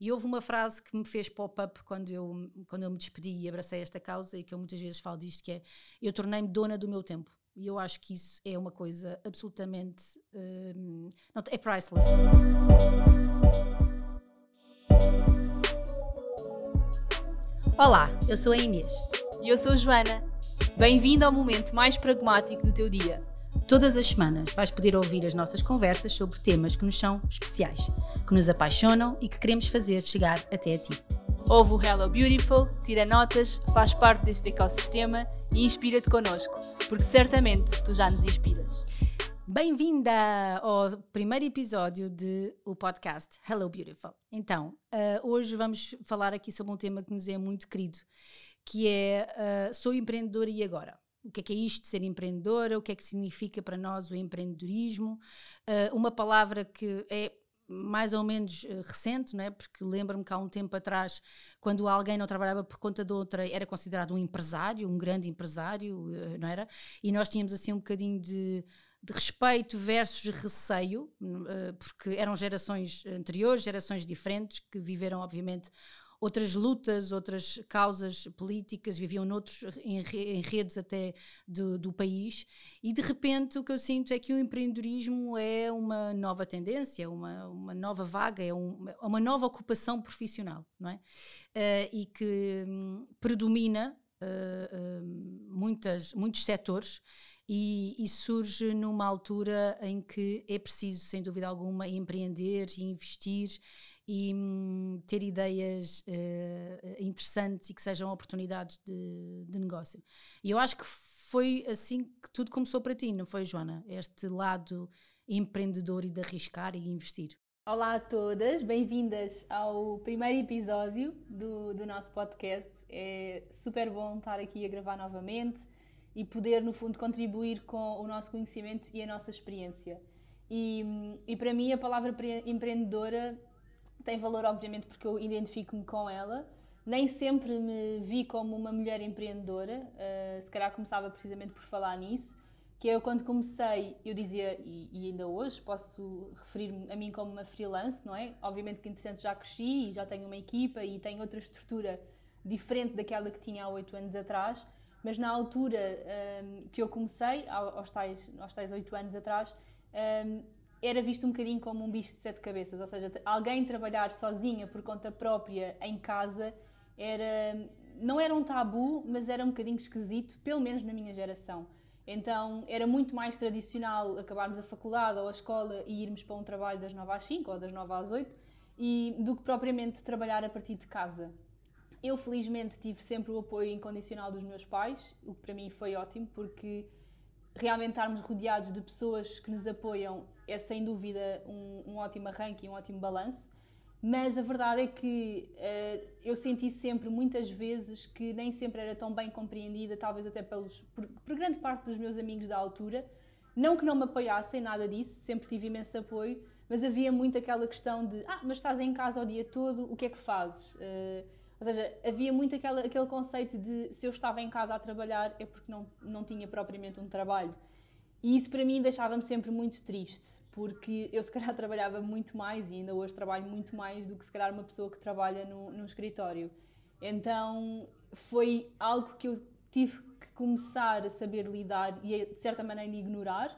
E houve uma frase que me fez pop-up quando eu, quando eu me despedi e abracei esta causa, e que eu muitas vezes falo disto, que é eu tornei-me dona do meu tempo. E eu acho que isso é uma coisa absolutamente. Um, não, é priceless. Olá, eu sou a Inês. E eu sou a Joana. Bem-vindo ao momento mais pragmático do teu dia. Todas as semanas vais poder ouvir as nossas conversas sobre temas que nos são especiais, que nos apaixonam e que queremos fazer chegar até a ti. Ouve o Hello Beautiful, tira notas, faz parte deste ecossistema e inspira-te connosco, porque certamente tu já nos inspiras. Bem-vinda ao primeiro episódio do podcast Hello Beautiful. Então, uh, hoje vamos falar aqui sobre um tema que nos é muito querido, que é uh, Sou empreendedora e agora? O que é que é isto de ser empreendedora? O que é que significa para nós o empreendedorismo? Uh, uma palavra que é mais ou menos uh, recente, não é? porque lembro-me que há um tempo atrás, quando alguém não trabalhava por conta de outra, era considerado um empresário, um grande empresário, uh, não era? E nós tínhamos assim um bocadinho de, de respeito versus receio, uh, porque eram gerações anteriores, gerações diferentes, que viveram, obviamente, outras lutas, outras causas políticas, viviam noutros, em, em redes até do, do, país, e de repente o que eu sinto é que o empreendedorismo é uma nova tendência, uma, uma nova vaga, é uma, uma nova ocupação profissional, não é? Uh, e que um, predomina uh, muitas, muitos setores e, e, surge numa altura em que é preciso, sem dúvida alguma, empreender e investir e hum, ter ideias uh, interessantes e que sejam oportunidades de, de, negócio. E eu acho que foi assim que tudo começou para ti, não foi, Joana? Este lado empreendedor e de arriscar e investir. Olá a todas, bem-vindas ao primeiro episódio do, do nosso podcast. É super bom estar aqui a gravar novamente e poder, no fundo, contribuir com o nosso conhecimento e a nossa experiência. E, hum, e para mim, a palavra empreendedora tem valor, obviamente, porque eu identifico-me com ela. Nem sempre me vi como uma mulher empreendedora, uh, se calhar começava precisamente por falar nisso, que eu quando comecei, eu dizia, e, e ainda hoje posso referir-me a mim como uma freelance, não é? Obviamente que interessante já cresci e já tenho uma equipa e tenho outra estrutura diferente daquela que tinha há oito anos atrás, mas na altura um, ehm, que eu comecei, aos tais oito anos atrás, um, ehm, era visto um bocadinho como um bicho de sete cabeças, ou seja, alguém trabalhar sozinha por conta própria em casa era não era um tabu, mas era um bocadinho esquisito, pelo menos na minha geração. Então era muito mais tradicional acabarmos a faculdade ou a escola e irmos para um trabalho das 9 às 5 ou das 9 às 8 e, do que propriamente trabalhar a partir de casa. Eu felizmente tive sempre o apoio incondicional dos meus pais, o que para mim foi ótimo porque realmente estarmos rodeados de pessoas que nos apoiam é sem dúvida um, um ótimo arranque e um ótimo balanço. Mas a verdade é que uh, eu senti sempre, muitas vezes, que nem sempre era tão bem compreendida, talvez até pelos, por, por grande parte dos meus amigos da altura. Não que não me apoiassem, nada disso, sempre tive imenso apoio, mas havia muito aquela questão de: ah, mas estás em casa o dia todo, o que é que fazes? Uh, ou seja, havia muito aquela, aquele conceito de se eu estava em casa a trabalhar é porque não, não tinha propriamente um trabalho. E isso para mim deixava-me sempre muito triste, porque eu se calhar trabalhava muito mais e ainda hoje trabalho muito mais do que se calhar uma pessoa que trabalha no, num escritório. Então foi algo que eu tive que começar a saber lidar e de certa maneira ignorar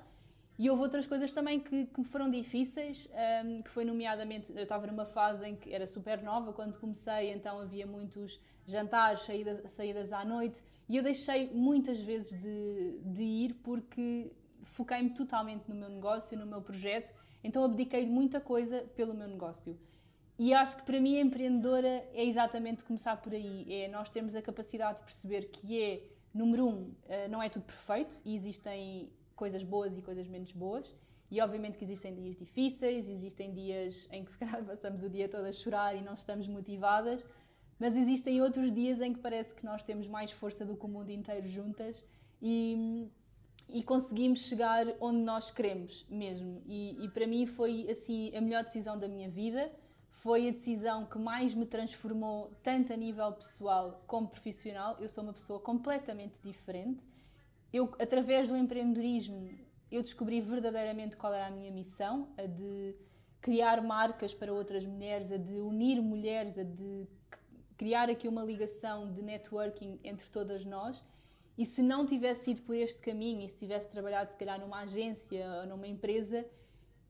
e houve outras coisas também que, que foram difíceis, um, que foi nomeadamente, eu estava numa fase em que era super nova quando comecei, então havia muitos jantares, saídas, saídas à noite, e eu deixei muitas vezes de, de ir porque foquei-me totalmente no meu negócio, no meu projeto, então abdiquei de muita coisa pelo meu negócio. E acho que para mim empreendedora é exatamente começar por aí, é nós termos a capacidade de perceber que é, número um, eh, não é tudo perfeito e existem coisas boas e coisas menos boas. E obviamente que existem dias difíceis, existem dias em que se calhar passamos o dia todo a chorar e não estamos motivadas, mas existem outros dias em que parece que nós temos mais força do que o mundo inteiro juntas e, e conseguimos chegar onde nós queremos mesmo. E, e para mim foi assim a melhor decisão da minha vida. Foi a decisão que mais me transformou, tanto a nível pessoal como profissional. Eu sou uma pessoa completamente diferente eu, através do empreendedorismo, eu descobri verdadeiramente qual era a minha missão, a de criar marcas para outras mulheres, a de unir mulheres, a de criar aqui uma ligação de networking entre todas nós. E se não tivesse ido por este caminho e se tivesse trabalhado se calhar numa agência ou numa empresa,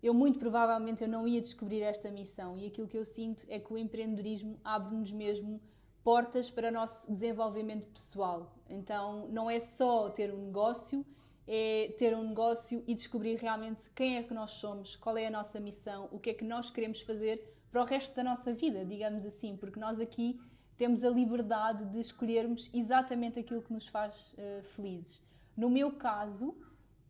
eu muito provavelmente eu não ia descobrir esta missão. E aquilo que eu sinto é que o empreendedorismo abre-nos mesmo portas para o nosso desenvolvimento pessoal. Então não é só ter um negócio, é ter um negócio e descobrir realmente quem é que nós somos, qual é a nossa missão, o que é que nós queremos fazer para o resto da nossa vida, digamos assim, porque nós aqui temos a liberdade de escolhermos exatamente aquilo que nos faz uh, felizes. No meu caso,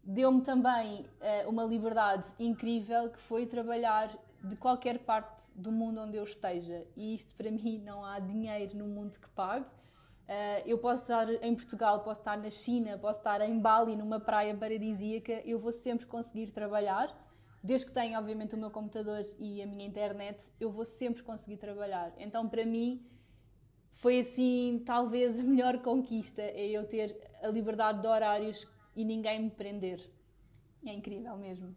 deu-me também uh, uma liberdade incrível que foi trabalhar de qualquer parte do mundo onde eu esteja. E isto para mim não há dinheiro no mundo que pague. Uh, eu posso estar em Portugal, posso estar na China, posso estar em Bali, numa praia paradisíaca, eu vou sempre conseguir trabalhar. Desde que tenha, obviamente, o meu computador e a minha internet, eu vou sempre conseguir trabalhar. Então, para mim, foi assim, talvez a melhor conquista é eu ter a liberdade de horários e ninguém me prender. É incrível mesmo.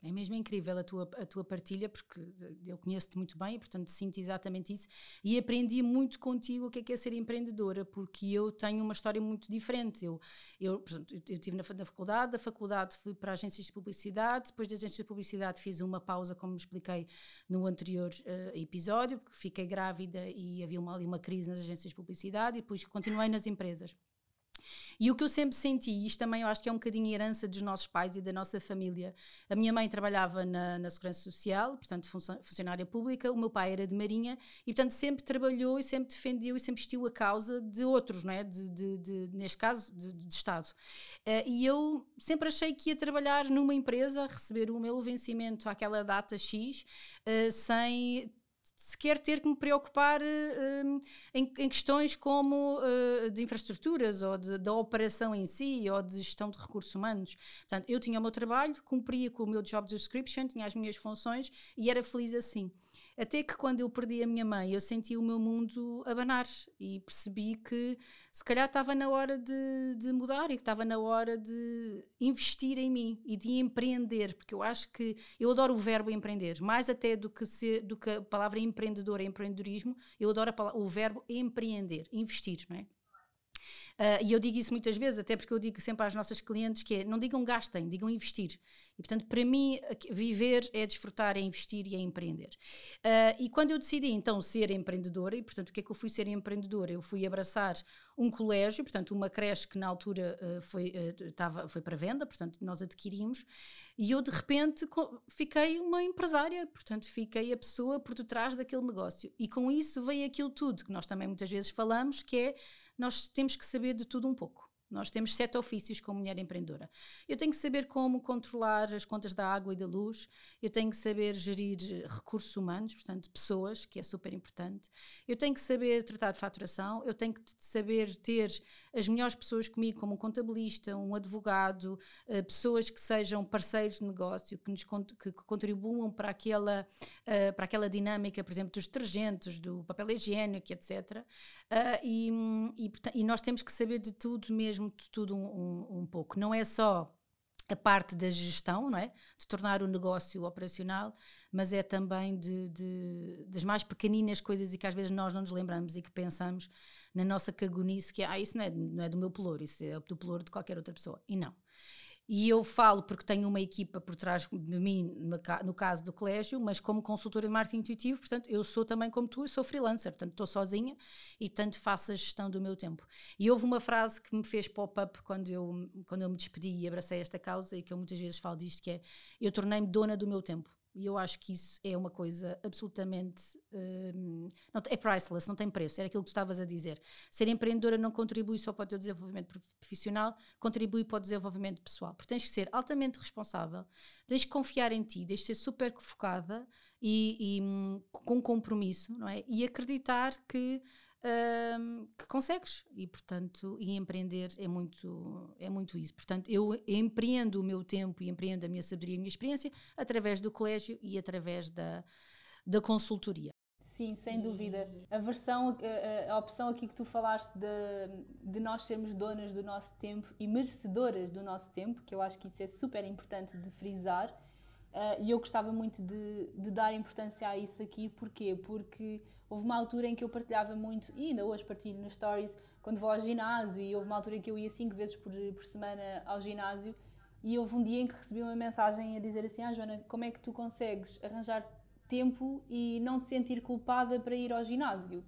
É mesmo incrível a tua, a tua partilha, porque eu conheço-te muito bem e, portanto, sinto exatamente isso. E aprendi muito contigo o que é, que é ser empreendedora, porque eu tenho uma história muito diferente. Eu, eu, eu estive na, faculdade, da faculdade fui para agências de publicidade, depois das agências de publicidade fiz uma pausa, como expliquei no anterior uh, episódio, porque fiquei grávida e havia uma, ali uma crise nas agências de publicidade, e depois continuei nas empresas. E o que eu sempre senti, isto também eu acho que é um bocadinho herança dos nossos pais e da nossa família. A minha mãe trabalhava na, na Segurança Social, portanto funcionária pública, o meu pai era de Marinha e, portanto, sempre trabalhou e sempre defendeu e sempre vestiu a causa de outros, não é? De, de, de neste caso, de, de Estado. Uh, e eu sempre achei que ia trabalhar numa empresa, receber o meu vencimento àquela data X, uh, sem sequer ter que me preocupar uh, em, em, questões como uh, de infraestruturas ou de, da operação em si ou de gestão de recursos humanos. Portanto, eu tinha o meu trabalho, cumpria com o meu job description, tinha as minhas funções e era feliz assim. Até que quando eu perdi a minha mãe, eu senti o meu mundo abanar e percebi que se calhar estava na hora de, de mudar e que estava na hora de investir em mim e de empreender, porque eu acho que eu adoro o verbo empreender, mais até do que, ser, do que a palavra empreendedor, empreendedorismo, eu adoro palavra, o verbo empreender, investir, não é? Uh, e eu digo isso muitas vezes, até porque eu digo sempre às nossas clientes que é, não digam gastem, digam investir. E portanto, para mim, viver é desfrutar, é investir e é empreender. Uh, e quando eu decidi então ser empreendedora, e portanto, o que é que eu fui ser empreendedora? Eu fui abraçar um colégio, portanto, uma creche que na altura uh, foi, tava, foi para venda, portanto, nós adquirimos, e eu de repente fiquei uma empresária, portanto, fiquei a pessoa por detrás daquele negócio. E com isso veio aquilo tudo que nós também muitas vezes falamos, que é nós temos que saber de tudo um pouco. Nós temos sete ofícios como mulher empreendedora. Eu tenho que saber como controlar as contas da água e da luz, eu tenho que saber gerir recursos humanos, portanto, pessoas, que é super importante. Eu tenho que saber tratar de faturação, eu tenho que saber ter as melhores pessoas comigo, como um contabilista, um advogado, uh, pessoas que sejam parceiros de negócio, que nos que contribuam para aquela, uh, para aquela dinâmica, por exemplo, dos detergentes, do papel higiênico, etc. Eh, e, e, e nós temos que saber de tudo mesmo mesmo de tudo um, um, um pouco. Não é só a parte da gestão, não é? De tornar o negócio operacional, mas é também de, de, das mais pequeninas coisas e que às vezes nós não nos lembramos e que pensamos na nossa cagonice, que é, ah, isso não é, não é do meu pelouro, isso é do pelouro de qualquer outra pessoa. E não. E eu falo porque tenho uma equipa por trás de mim, no caso do colégio, mas como consultora de marketing intuitivo, portanto, eu sou também como tu, eu sou freelancer, portanto, estou sozinha e, portanto, faço a gestão do meu tempo. E houve uma frase que me fez pop-up quando eu, quando eu me despedi e abracei esta causa e que eu muitas vezes falo disto, que é, eu tornei-me dona do meu tempo. E eu acho que isso é uma coisa absolutamente. Um, não, é priceless, não tem preço. Era aquilo que tu estavas a dizer. Ser empreendedora não contribui só para o teu desenvolvimento profissional, contribui para o desenvolvimento pessoal. Porque tens que ser altamente responsável, tens que confiar em ti, tens que ser super focada e, e um, com compromisso, não é? E acreditar que que consegues e portanto e empreender é muito é muito isso portanto eu empreendo o meu tempo e empreendo a minha sabedoria e a minha experiência através do colégio e através da, da consultoria Sim, sem dúvida. A versão, a, a, opção aqui que tu falaste de, de nós sermos donas do nosso tempo e merecedoras do nosso tempo, que eu acho que isso é super importante de frisar, Uh, e eu gostava muito de, de, dar importância a isso aqui. Porquê? Porque houve uma altura em que eu partilhava muito, e ainda hoje partilho nas stories, quando vou ao ginásio, e houve uma altura em que eu ia cinco vezes por, por semana ao ginásio, e houve um dia em que recebi uma mensagem a dizer assim: Ah, Joana, como é que tu consegues arranjar tempo e não te sentir culpada para ir ao ginásio?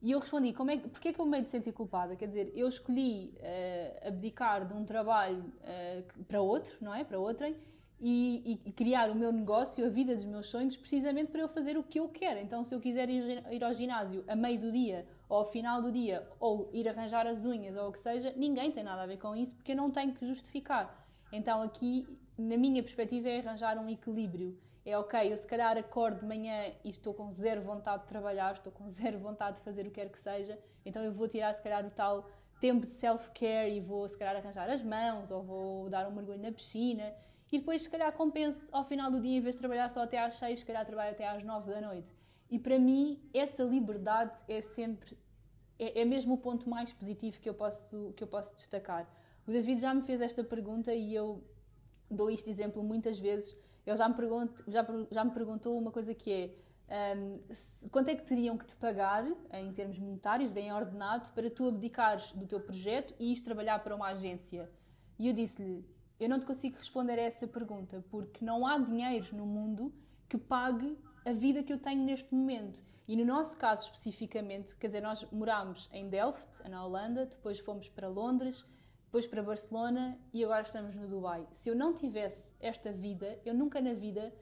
E eu respondi: como é, Porquê é que eu me meio de sentir culpada? Quer dizer, eu escolhi uh, abdicar de um trabalho uh, para outro, não é? Para outrem e, e, criar o meu negócio, a vida dos meus sonhos, precisamente para eu fazer o que eu quero. Então, se eu quiser ir, ir, ao ginásio a meio do dia, ou ao final do dia, ou ir arranjar as unhas, ou o que seja, ninguém tem nada a ver com isso, porque eu não tenho que justificar. Então, aqui, na minha perspectiva, é arranjar um equilíbrio. É ok, eu se calhar acordo de manhã e estou com zero vontade de trabalhar, estou com zero vontade de fazer o que quer que seja, então eu vou tirar, se calhar, o tal tempo de self-care e vou, se calhar, arranjar as mãos, ou vou dar um mergulho na piscina e depois, se calhar, compenso ao final do dia, em vez de trabalhar só até às 6, se calhar trabalho até às 9 da noite. E para mim, essa liberdade é sempre, é, é mesmo o ponto mais positivo que eu, posso, que eu posso destacar. O David já me fez esta pergunta e eu dou este exemplo muitas vezes. Ele já me, pergunto, já, já me perguntou uma coisa que é um, quanto é que teriam que te pagar, em termos monetários, em ordenado, para tu abdicares do teu projeto e ires trabalhar para uma agência? E eu disse-lhe, eu não te consigo responder a essa pergunta porque não há dinheiro no mundo que pague a vida que eu tenho neste momento. E no nosso caso especificamente, quer dizer, nós morámos em Delft, na Holanda, depois fomos para Londres, depois para Barcelona e agora estamos no Dubai. Se eu não tivesse esta vida, eu nunca na vida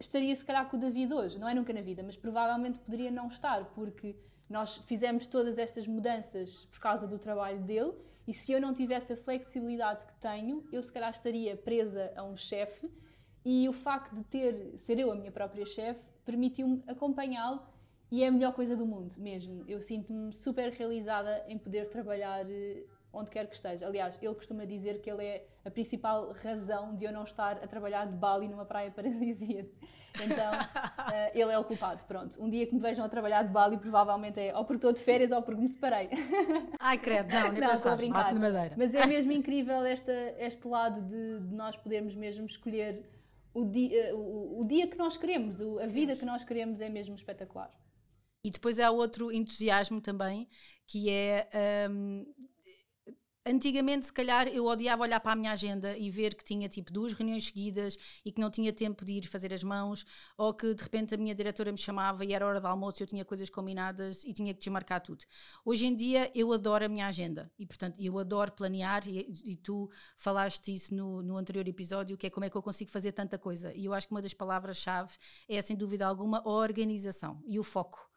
estaria se calhar com o David hoje. Não é nunca na vida, mas provavelmente poderia não estar, porque nós fizemos todas estas mudanças por causa do trabalho dele e se eu não tivesse a flexibilidade que tenho, eu se calhar estaria presa a um chefe e o facto de ter, ser eu a minha própria chefe permitiu-me acompanhá-lo e é a melhor coisa do mundo mesmo. Eu sinto-me super realizada em poder trabalhar eh, onde quer que esteja. Aliás, ele costuma dizer que ele é a principal razão de eu não estar a trabalhar de Bali numa praia paradisíaca. Então, uh, ele é o culpado. Pronto, um dia que me vejam a trabalhar de Bali, provavelmente é ou porque estou de férias ou porque me separei. Ai, credo, não, nem não, estou a brincar. Mas é mesmo incrível esta, este lado de, de nós podermos mesmo escolher o dia, o, o dia que nós queremos, a vida que nós queremos é mesmo espetacular. E depois há outro entusiasmo também, que é um, Antigamente, se calhar, eu odiava olhar para a minha agenda e ver que tinha tipo duas reuniões seguidas e que não tinha tempo de ir fazer as mãos, ou que de repente a minha diretora me chamava e era hora de almoço e eu tinha coisas combinadas e tinha que desmarcar tudo. Hoje em dia, eu adoro a minha agenda e, portanto, eu adoro planear. E, e tu falaste isso no, no anterior episódio, que é como é que eu consigo fazer tanta coisa. E eu acho que uma das palavras-chave é, sem dúvida alguma, a organização e o foco.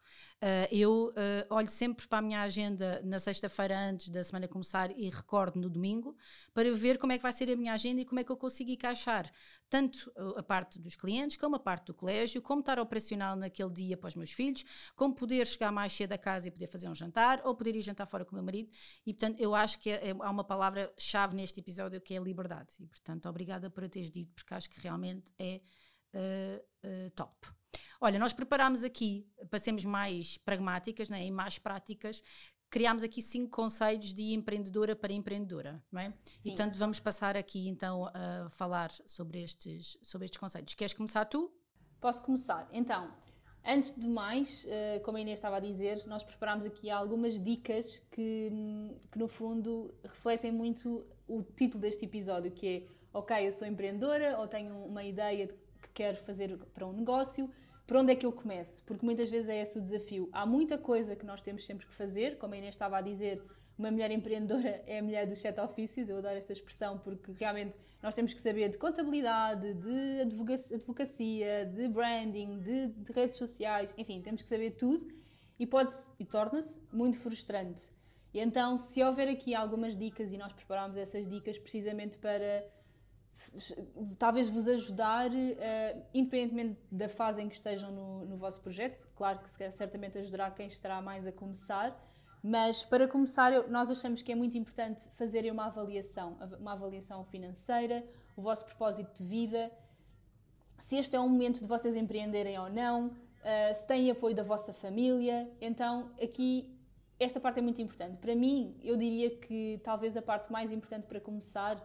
Uh, eu uh, olho sempre para a minha agenda na sexta-feira antes da semana começar e recordo no domingo para ver como é que vai ser a minha agenda e como é que eu consigo encaixar tanto a parte dos clientes como a parte do colégio, como estar operacional naquele dia para os meus filhos, como poder chegar mais cedo a casa e poder fazer um jantar ou poder ir jantar fora com o meu marido. E portanto, eu acho que é, é, há uma palavra-chave neste episódio que é liberdade. E portanto, obrigada por teres dito, porque acho que realmente é uh, top. Olha, nós preparámos aqui, para sermos mais pragmáticas né, e mais práticas, criámos aqui cinco conselhos de empreendedora para empreendedora, não é? Sim. E portanto vamos passar aqui então a falar sobre estes, sobre estes conselhos. Queres começar tu? Posso começar. Então, antes de mais, eh, como a Inês estava a dizer, nós preparámos aqui algumas dicas que, que no fundo refletem muito o título deste episódio, que é ok, eu sou empreendedora ou tenho uma ideia que quero fazer para um negócio, por onde é que eu começo? Porque muitas vezes é esse o desafio. Há muita coisa que nós temos sempre que fazer, como a Inês estava a dizer, uma mulher empreendedora é a mulher dos sete ofícios, eu adoro esta expressão porque realmente nós temos que saber de contabilidade, de advocacia, de branding, de, de redes sociais, enfim, temos que saber tudo e pode e torna-se muito frustrante. E então, se houver aqui algumas dicas e nós preparamos essas dicas precisamente para talvez vos ajudar, uh, independentemente da fase em que estejam no, no vosso projeto. Claro que certamente ajudará quem estará mais a começar, mas para começar, nós achamos que é muito importante fazerem uma avaliação, uma avaliação financeira, o vosso propósito de vida, se este é um momento de vocês empreenderem ou não, uh, se têm apoio da vossa família. Então, aqui, esta parte é muito importante. Para mim, eu diria que talvez a parte mais importante para começar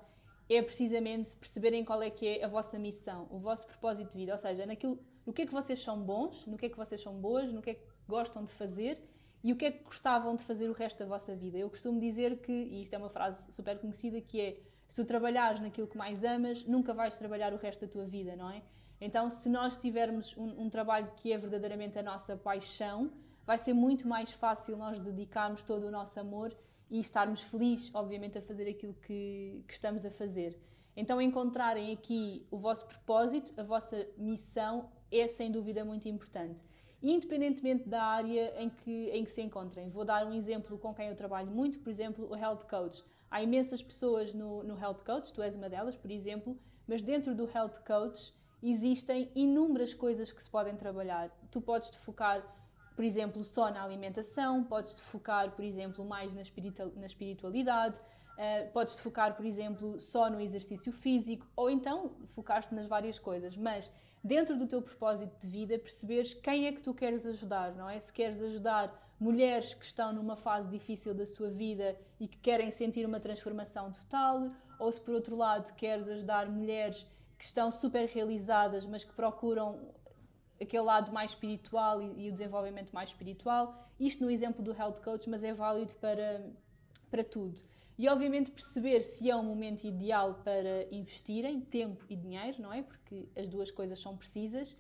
é precisamente perceberem qual é que é a vossa missão, o vosso propósito de vida, ou seja, naquilo, no que é que vocês são bons, no que é que vocês são boas, no que é que gostam de fazer e o que é que gostavam de fazer o resto da vossa vida. Eu costumo dizer que, e isto é uma frase super conhecida, que é se tu trabalhares naquilo que mais amas, nunca vais trabalhar o resto da tua vida, não é? Então, se nós tivermos um, um trabalho que é verdadeiramente a nossa paixão, vai ser muito mais fácil nós dedicarmos todo o nosso amor e estarmos felizes, obviamente, a fazer aquilo que, que estamos a fazer. Então, encontrarem aqui o vosso propósito, a vossa missão, é sem dúvida muito importante. Independentemente da área em que, em que se encontrem. Vou dar um exemplo com quem eu trabalho muito, por exemplo, o Health Coach. Há imensas pessoas no, no Health Coach, tu és uma delas, por exemplo, mas dentro do Health Coach existem inúmeras coisas que se podem trabalhar. Tu podes te focar por exemplo, só na alimentação, podes-te focar, por exemplo, mais na, na espiritualidade, uh, podes-te focar, por exemplo, só no exercício físico, ou então focar-te nas várias coisas, mas dentro do teu propósito de vida, perceberes quem é que tu queres ajudar, não é? Se queres ajudar mulheres que estão numa fase difícil da sua vida e que querem sentir uma transformação total, ou se por outro lado queres ajudar mulheres que estão super realizadas, mas que procuram aquele lado mais espiritual e, e, o desenvolvimento mais espiritual. Isto no exemplo do Health Coach, mas é válido para, para tudo. E obviamente perceber se é um momento ideal para investirem tempo e dinheiro, não é? Porque as duas coisas são precisas.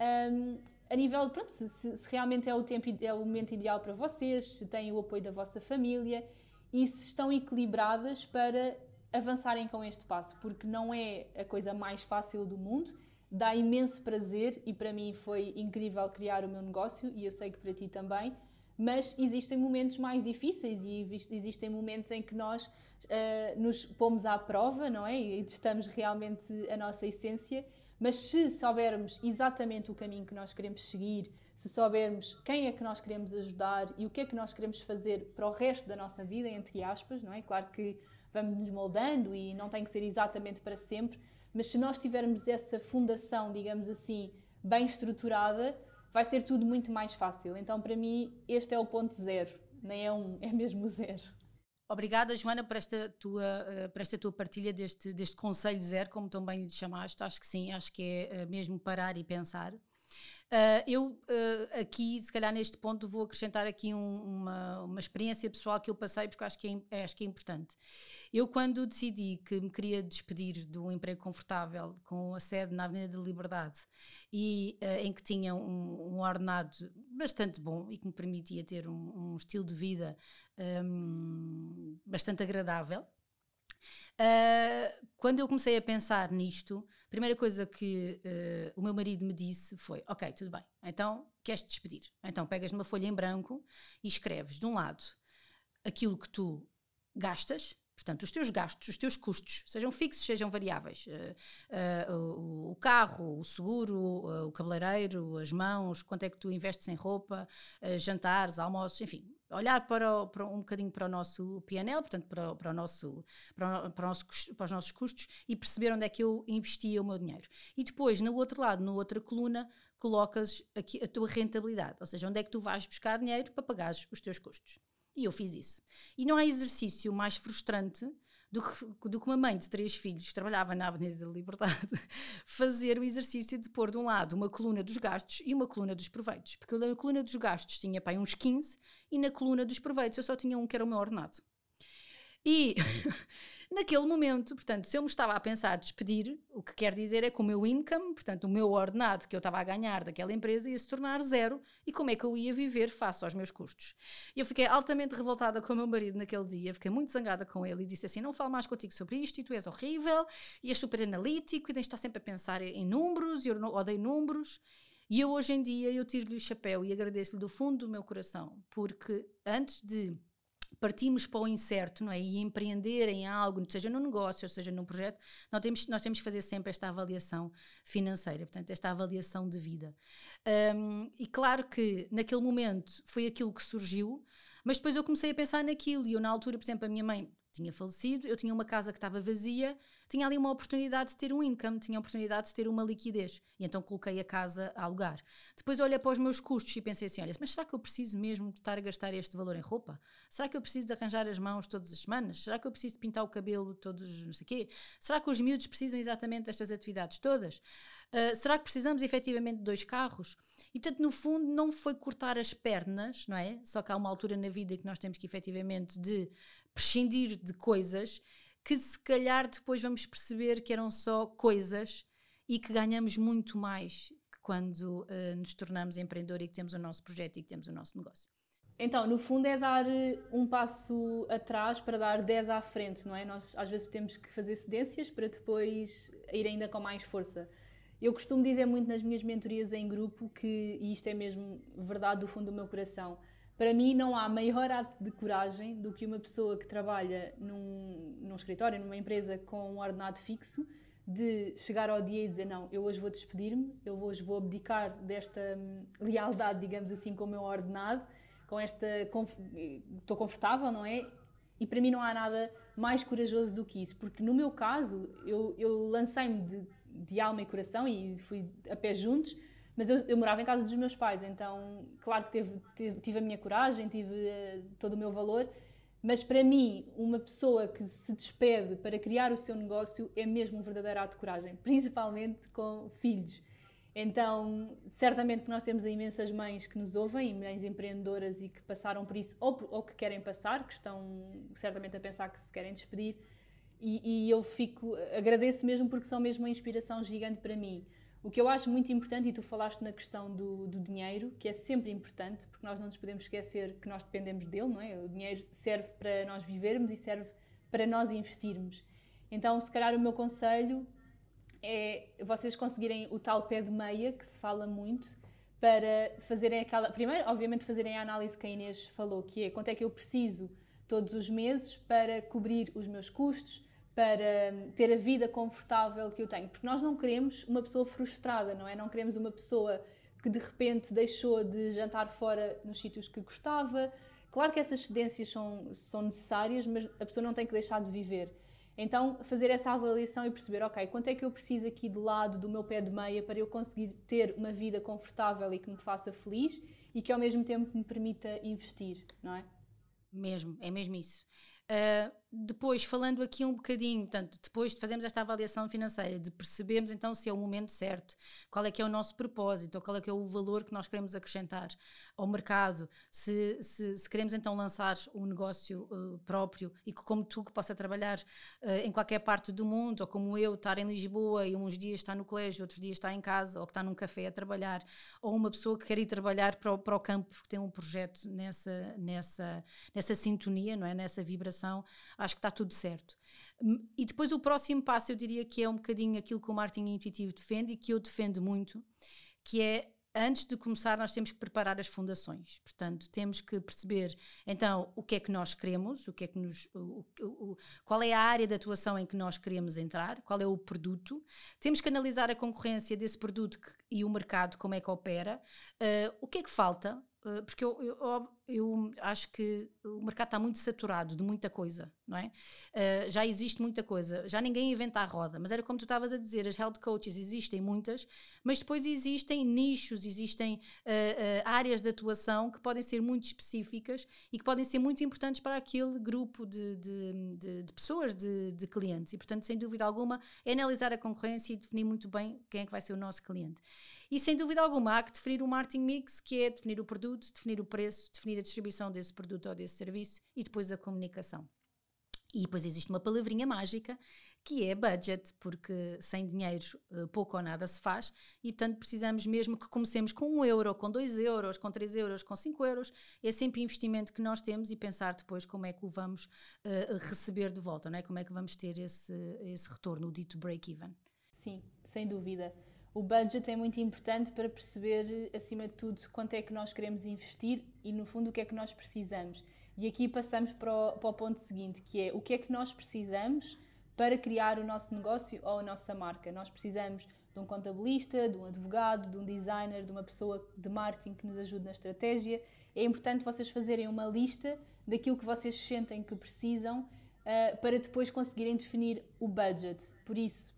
Um, a nível, pronto, se, se, realmente é o, tempo, é o momento ideal para vocês, se têm o apoio da vossa família e se estão equilibradas para avançarem com este passo, porque não é a coisa mais fácil do mundo dá imenso prazer e para mim foi incrível criar o meu negócio e eu sei que para ti também. Mas existem momentos mais difíceis e existem momentos em que nós uh, nos pomos à prova, não é? E testamos realmente a nossa essência. Mas se soubermos exatamente o caminho que nós queremos seguir, se soubermos quem é que nós queremos ajudar e o que é que nós queremos fazer para o resto da nossa vida, entre aspas, não é? Claro que vamos nos moldando e não tem que ser exatamente para sempre, mas se nós tivermos essa fundação, digamos assim, bem estruturada, vai ser tudo muito mais fácil. Então, para mim, este é o ponto zero, nem é um, é mesmo zero. Obrigada, Joana, por esta tua, eh, por esta tua partilha deste, deste conselho zero, como também lhe chamaste. Acho que sim, acho que é eh, mesmo parar e pensar. Uh, eu uh, aqui, se calhar neste ponto, vou acrescentar aqui um, uma, uma experiência pessoal que eu passei, porque acho que é, acho que é importante. Eu, quando decidi que me queria despedir de um emprego confortável, com a sede na Avenida da Liberdade, e uh, em que tinha um, um, ordenado bastante bom e que me permitia ter um, um estilo de vida um, bastante agradável, Uh, quando eu comecei a pensar nisto, a primeira coisa que uh, o meu marido me disse foi: Ok, tudo bem, então queres te despedir? Então pegas numa folha em branco e escreves, de um lado, aquilo que tu gastas, Portanto, os teus gastos, os teus custos, sejam fixos, sejam variáveis, uh, uh, o, carro, o seguro, uh, o cabeleireiro, as mãos, quanto é que tu investes em roupa, jantares, almoços, enfim, olhar para, para, um bocadinho para o nosso PNL, portanto, para, para, o nosso, para, para, o nosso, para os nossos custos e perceber onde é que eu investia o meu dinheiro. E depois, no outro lado, na outra coluna, colocas aqui a tua rentabilidade, ou seja, onde é que tu vais buscar dinheiro para pagar os teus custos. E eu fiz isso. E não há exercício mais frustrante do que, do que uma mãe de três filhos que trabalhava na Avenida da Liberdade fazer o exercício de pôr de um lado uma coluna dos gastos e uma coluna dos proveitos. Porque na coluna dos gastos tinha pai uns 15 e na coluna dos proveitos eu só tinha um que era o meu ordenado. E naquele momento, portanto, se eu me estava a pensar despedir, o que quer dizer é que o meu income, portanto, o meu ordenado que eu estava a ganhar daquela empresa ia se tornar zero e como é que eu ia viver face aos meus custos. Eu fiquei altamente revoltada com o meu marido naquele dia, fiquei muito zangada com ele e disse assim: Não falo mais contigo sobre isto e tu és horrível e és super analítico e tens de estar sempre a pensar em números e eu odeio números. E eu hoje em dia eu tiro-lhe o chapéu e agradeço-lhe do fundo do meu coração, porque antes de partimos para o incerto, não é? E empreender em algo, seja no negócio, ou seja num projeto, nós temos, nós temos que fazer sempre esta avaliação financeira, portanto, esta avaliação de vida. Um, e claro que naquele momento foi aquilo que surgiu, mas depois eu comecei a pensar naquilo, e eu na altura, por exemplo, a minha mãe tinha falecido, eu tinha uma casa que estava vazia, tinha ali uma oportunidade de ter um income, tinha a oportunidade de ter uma liquidez. E então coloquei a casa a alugar. Depois olhei para os meus custos e pensei assim: olha, mas será que eu preciso mesmo de estar a gastar este valor em roupa? Será que eu preciso de arranjar as mãos todas as semanas? Será que eu preciso de pintar o cabelo todos, não sei quê? Será que os miúdos precisam exatamente destas atividades todas? Uh, será que precisamos efetivamente de dois carros? E portanto, no fundo, não foi cortar as pernas, não é? Só que há uma altura na vida que nós temos que efetivamente de prescindir de coisas que se calhar depois vamos perceber que eram só coisas e que ganhamos muito mais quando uh, nos tornamos empreendedor e que temos o nosso projeto e que temos o nosso negócio. Então, no fundo, é dar eh, um passo atrás para dar 10 à frente, não é? Nós às vezes temos que fazer cedências para depois ir ainda com mais força. Eu costumo dizer muito nas minhas mentorias em grupo que, e isto é mesmo verdade do fundo do meu coração, para mim não há maior ato de coragem do que uma pessoa que trabalha num, num escritório, numa empresa com um ordenado fixo, de chegar ao dia e dizer não, eu hoje vou despedir-me, eu hoje vou abdicar desta hum, lealdade, digamos assim, com o meu ordenado, com esta estou confortável, não é? E para mim não há nada mais corajoso do que isso, porque no meu caso eu, eu lancei-me de, de alma e coração e fui a pé juntos mas eu, eu, morava em casa dos meus pais, então, claro que teve, teve, tive a minha coragem, tive uh, todo o meu valor, mas para mim, uma pessoa que se despede para criar o seu negócio é mesmo um verdadeiro ato de coragem, principalmente com filhos. Então, certamente que nós temos imensas mães que nos ouvem, mães empreendedoras e que passaram por isso, ou, ou que querem passar, que estão certamente a pensar que se querem despedir. E, e eu fico, agradeço mesmo porque são mesmo uma inspiração gigante para mim. O que eu acho muito importante, e tu falaste na questão do, do, dinheiro, que é sempre importante, porque nós não nos podemos esquecer que nós dependemos dele, não é? O dinheiro serve para nós vivermos e serve para nós investirmos. Então, se calhar, o meu conselho é vocês conseguirem o tal pé de meia, que se fala muito, para fazerem aquela. Primeiro, obviamente, fazerem a análise que a Inês falou, que é quanto é que eu preciso todos os meses para cobrir os meus custos, para ter a vida confortável que eu tenho. Porque nós não queremos uma pessoa frustrada, não é? Não queremos uma pessoa que de repente deixou de jantar fora nos sítios que gostava. Claro que essas cedências são, são necessárias, mas a pessoa não tem que deixar de viver. Então, fazer essa avaliação e perceber, ok, quanto é que eu preciso aqui de lado do meu pé de meia para eu conseguir ter uma vida confortável e que me faça feliz e que ao mesmo tempo me permita investir, não é? Mesmo, é mesmo isso. Uh, depois, falando aqui um bocadinho, portanto, depois de fazermos esta avaliação financeira, de percebermos então se é o momento certo, qual é que é o nosso propósito, ou qual é que é o valor que nós queremos acrescentar ao mercado, se, se, se queremos então lançar um negócio uh, próprio e que como tu que possa trabalhar uh, em qualquer parte do mundo, ou como eu, estar em Lisboa e uns dias estar no colégio, outros dias estar em casa, ou que está num café a trabalhar, ou uma pessoa que quer ir trabalhar para o, para o campo porque tem um projeto nessa, nessa, nessa sintonia, não é? nessa vibração, acho que está tudo certo. Hum, e depois o próximo passo eu diria que é um bocadinho aquilo que o marketing intuitivo defende e que eu defendo muito, que é antes de começar nós temos que preparar as fundações. Portanto, temos que perceber então o que é que nós queremos, o que é que nos, o, o, qual é a área de atuação em que nós queremos entrar, qual é o produto. Temos que analisar a concorrência desse produto que, e o mercado, como é que opera, uh, o que é que falta, porque eu, eu, eu acho que o mercado está muito saturado de muita coisa, não é? Uh, já existe muita coisa, já ninguém inventa a roda, mas era como tu estavas a dizer, as health coaches existem muitas, mas depois existem nichos, existem uh, uh, áreas de atuação que podem ser muito específicas e que podem ser muito importantes para aquele grupo de, de, de, de pessoas, de, de clientes. E, portanto, sem dúvida alguma, é analisar a concorrência e definir muito bem quem é que vai ser o nosso cliente. E sem dúvida alguma, há que definir o marketing mix, que é definir o produto, definir o preço, definir a distribuição desse produto ou desse serviço e depois a comunicação. E depois existe uma palavrinha mágica que é budget, porque sem dinheiro eh, pouco ou nada se faz e, portanto, precisamos mesmo que comecemos com um euro, com dois euros, com três euros, com cinco euros. É sempre investimento que nós temos e pensar depois como é que o vamos uh, receber de volta, não é? como é que vamos ter esse, esse retorno, o dito break-even. Sim, sem dúvida o budget é muito importante para perceber, acima de tudo, quanto é que nós queremos investir e, no fundo, o que é que nós precisamos. E aqui passamos para o, para o ponto seguinte, que é o que é que nós precisamos para criar o nosso negócio ou a nossa marca. Nós precisamos de um contabilista, de um advogado, de um designer, de uma pessoa de marketing que nos ajude na estratégia. É importante vocês fazerem uma lista daquilo que vocês sentem que precisam uh, para depois conseguirem definir o budget. Por isso,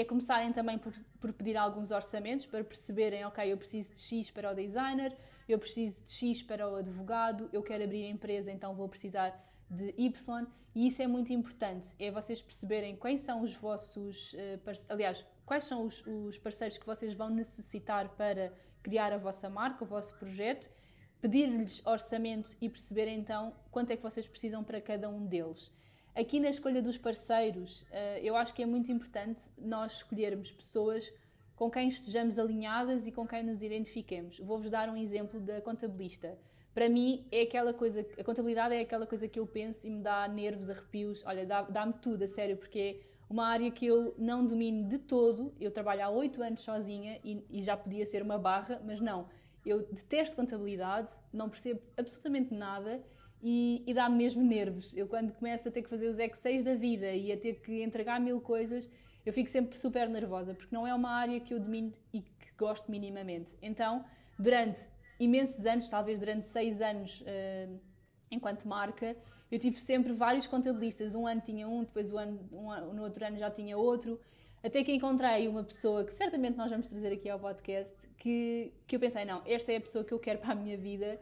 é começarem também por, por, pedir alguns orçamentos para perceberem, ok, eu preciso de X para o designer, eu preciso de X para o advogado, eu quero abrir a empresa, então vou precisar de Y, e isso é muito importante, é vocês perceberem quais são os vossos, uh, aliás, quais são os, os parceiros que vocês vão necessitar para criar a vossa marca, o vosso projeto, pedir-lhes orçamento e perceber então quanto é que vocês precisam para cada um deles. Aqui na escolha dos parceiros, eh, eu acho que é muito importante nós escolhermos pessoas com quem estejamos alinhadas e com quem nos identifiquemos. Vou-vos dar um exemplo da contabilista. Para mim, é aquela coisa, a contabilidade é aquela coisa que eu penso e me dá nervos, arrepios, olha, dá-me tudo, a sério, porque é uma área que eu não domino de todo. Eu trabalho há oito anos sozinha e, e já podia ser uma barra, mas não. Eu detesto contabilidade, não percebo absolutamente nada e, e dá-me mesmo nervos. Eu, quando começo a ter que fazer os Excel da vida e a ter que entregar mil coisas, eu fico sempre super nervosa, porque não é uma área que eu domino e que gosto minimamente. Então, durante imensos anos, talvez durante seis anos, uh, enquanto marca, eu tive sempre vários contabilistas. Um ano tinha um, depois ano, um, no outro ano já tinha outro. Até que encontrei uma pessoa que certamente nós vamos trazer aqui ao podcast, que, que eu pensei, não, esta é a pessoa que eu quero para a minha vida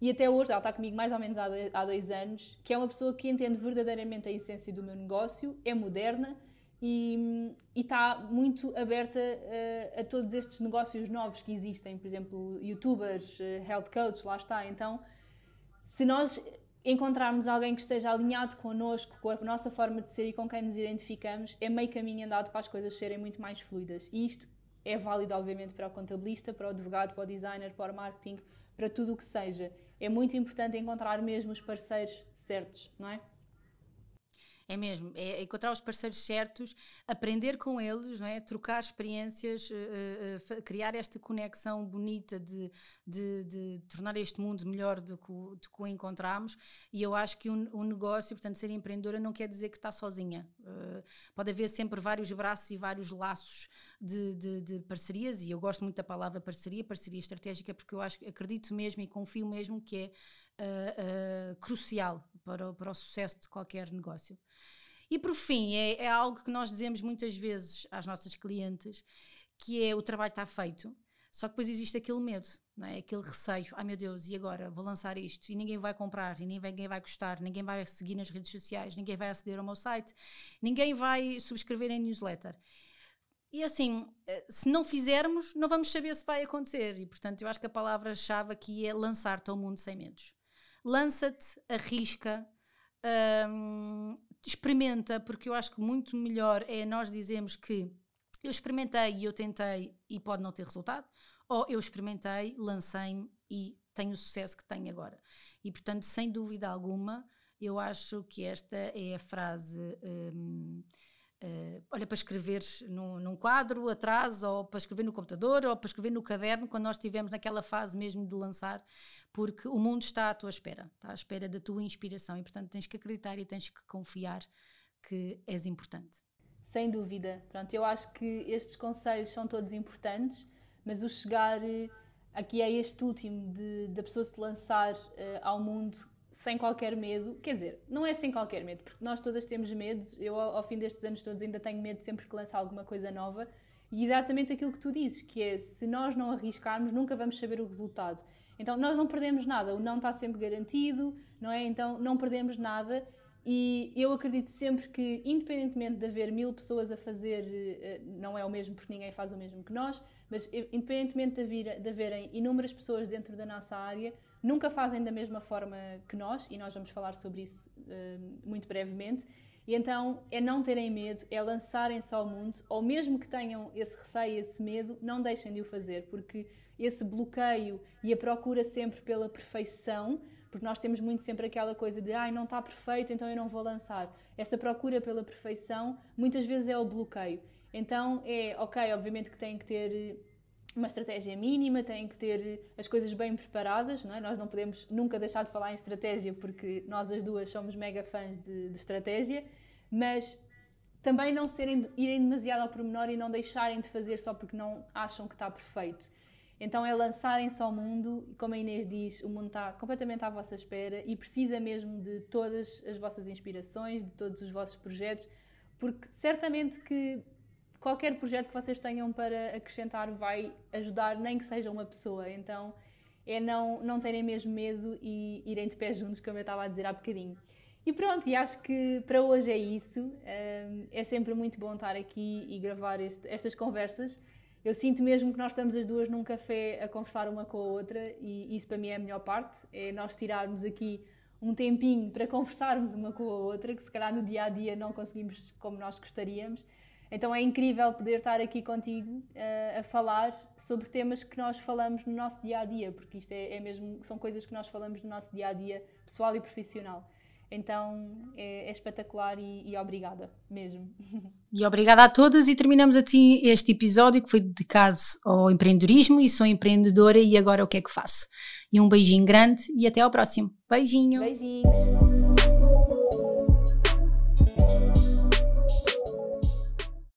e até hoje, ela está comigo mais ou menos há dois anos, que é uma pessoa que entende verdadeiramente a essência do meu negócio, é moderna e, e está muito aberta a, a, todos estes negócios novos que existem, por exemplo, youtubers, eh, health coach, lá está. Então, se nós encontrarmos alguém que esteja alinhado connosco, com a nossa forma de ser e com quem nos identificamos, é meio caminho andado para as coisas serem muito mais fluidas. E isto é válido, obviamente, para o contabilista, para o advogado, para o designer, para o marketing, para tudo o que seja é muito importante encontrar mesmo os parceiros certos, não é? É mesmo, é encontrar os parceiros certos, aprender com eles, não é? trocar experiências, uh, uh, criar esta conexão bonita de, de, de, tornar este mundo melhor do que, o, do que o encontramos. E eu acho que um, negócio, portanto, ser empreendedora não quer dizer que está sozinha. Uh, pode haver sempre vários braços e vários laços de, de, de, parcerias, e eu gosto muito da palavra parceria, parceria estratégica, porque eu acho, acredito mesmo e confio mesmo que é crucial para, para o sucesso de qualquer negócio. E por fim, é, é, algo que nós dizemos muitas vezes às nossas clientes, que é o trabalho está feito, só que depois existe aquele medo, não é? aquele receio, ai meu Deus, e agora vou lançar isto e ninguém vai comprar, e ninguém vai gostar, ninguém vai seguir nas redes sociais, ninguém vai aceder ao meu site, ninguém vai subscrever em newsletter. E assim, eh, se não fizermos, não vamos saber se vai acontecer. E portanto, eu acho que a palavra-chave aqui é lançar-te ao mundo sem medos lança-te, arrisca, um, experimenta, porque eu acho que muito melhor é nós dizermos que eu experimentei e eu tentei e pode não ter resultado, ou eu experimentei, lancei-me e tenho o sucesso que tenho agora. E portanto, sem dúvida alguma, eu acho que esta é a frase. Um, Uh, olha, para escrever num, num, quadro atrás, ou para escrever no computador, ou para escrever no caderno, quando nós estivemos naquela fase mesmo de lançar, porque o mundo está à tua espera, está à espera da tua inspiração e, portanto, tens que acreditar e tens que confiar que és importante. Sem dúvida. Pronto, eu acho que estes conselhos são todos importantes, mas o chegar eh, aqui a este último de da pessoa se lançar uh, ao mundo sem qualquer medo, quer dizer, não é sem qualquer medo, porque nós todas temos medo, eu ao, ao fim destes anos todos ainda tenho medo sempre que lançar alguma coisa nova, e exatamente aquilo que tu dizes, que é se nós não arriscarmos, nunca vamos saber o resultado. Então nós não perdemos nada, o não está sempre garantido, não é? Então não perdemos nada e eu acredito sempre que, independentemente de haver mil pessoas a fazer, eh, não é o mesmo porque ninguém faz o mesmo que nós, mas independentemente de, haver, de haverem inúmeras pessoas dentro da nossa área, nunca fazem da mesma forma que nós, e nós vamos falar sobre isso uh, muito brevemente. E então é não terem medo, é lançarem-se ao mundo, ou mesmo que tenham esse receio, esse medo, não deixem de o fazer, porque esse bloqueio e a procura sempre pela perfeição, porque nós temos muito sempre aquela coisa de ai, não está perfeito, então eu não vou lançar. Essa procura pela perfeição muitas vezes é o bloqueio. Então é ok, obviamente que tem que ter uma estratégia mínima, têm que ter as coisas bem preparadas, não é? Nós não podemos nunca deixar de falar em estratégia porque nós as duas somos mega fãs de, de estratégia, mas também não serem, irem demasiado ao pormenor e não deixarem de fazer só porque não acham que está perfeito. Então é lançarem-se ao mundo, como a Inês diz, o mundo está completamente à vossa espera e precisa mesmo de todas as vossas inspirações, de todos os vossos projetos, porque certamente que qualquer projeto que vocês tenham para acrescentar vai ajudar, nem que seja uma pessoa. Então é não, não terem mesmo medo e irem de pé juntos, como eu estava a dizer há bocadinho. E pronto, e acho que para hoje é isso. É sempre muito bom estar aqui e gravar este, estas conversas. Eu sinto mesmo que nós estamos as duas num café a conversar uma com a outra e isso para mim é a melhor parte, é nós tirarmos aqui um tempinho para conversarmos uma com a outra, que se calhar no dia a dia não conseguimos como nós gostaríamos. Então é incrível poder estar aqui contigo uh, a falar sobre temas que nós falamos no nosso dia a dia, porque isto é, é, mesmo são coisas que nós falamos no nosso dia a dia, pessoal e profissional. Então é, é espetacular e, e, obrigada mesmo. E obrigada a todas e terminamos assim este episódio que foi dedicado ao empreendedorismo e sou empreendedora e agora o que é que faço? E um beijinho grande e até ao próximo. Beijinho. Beijinhos.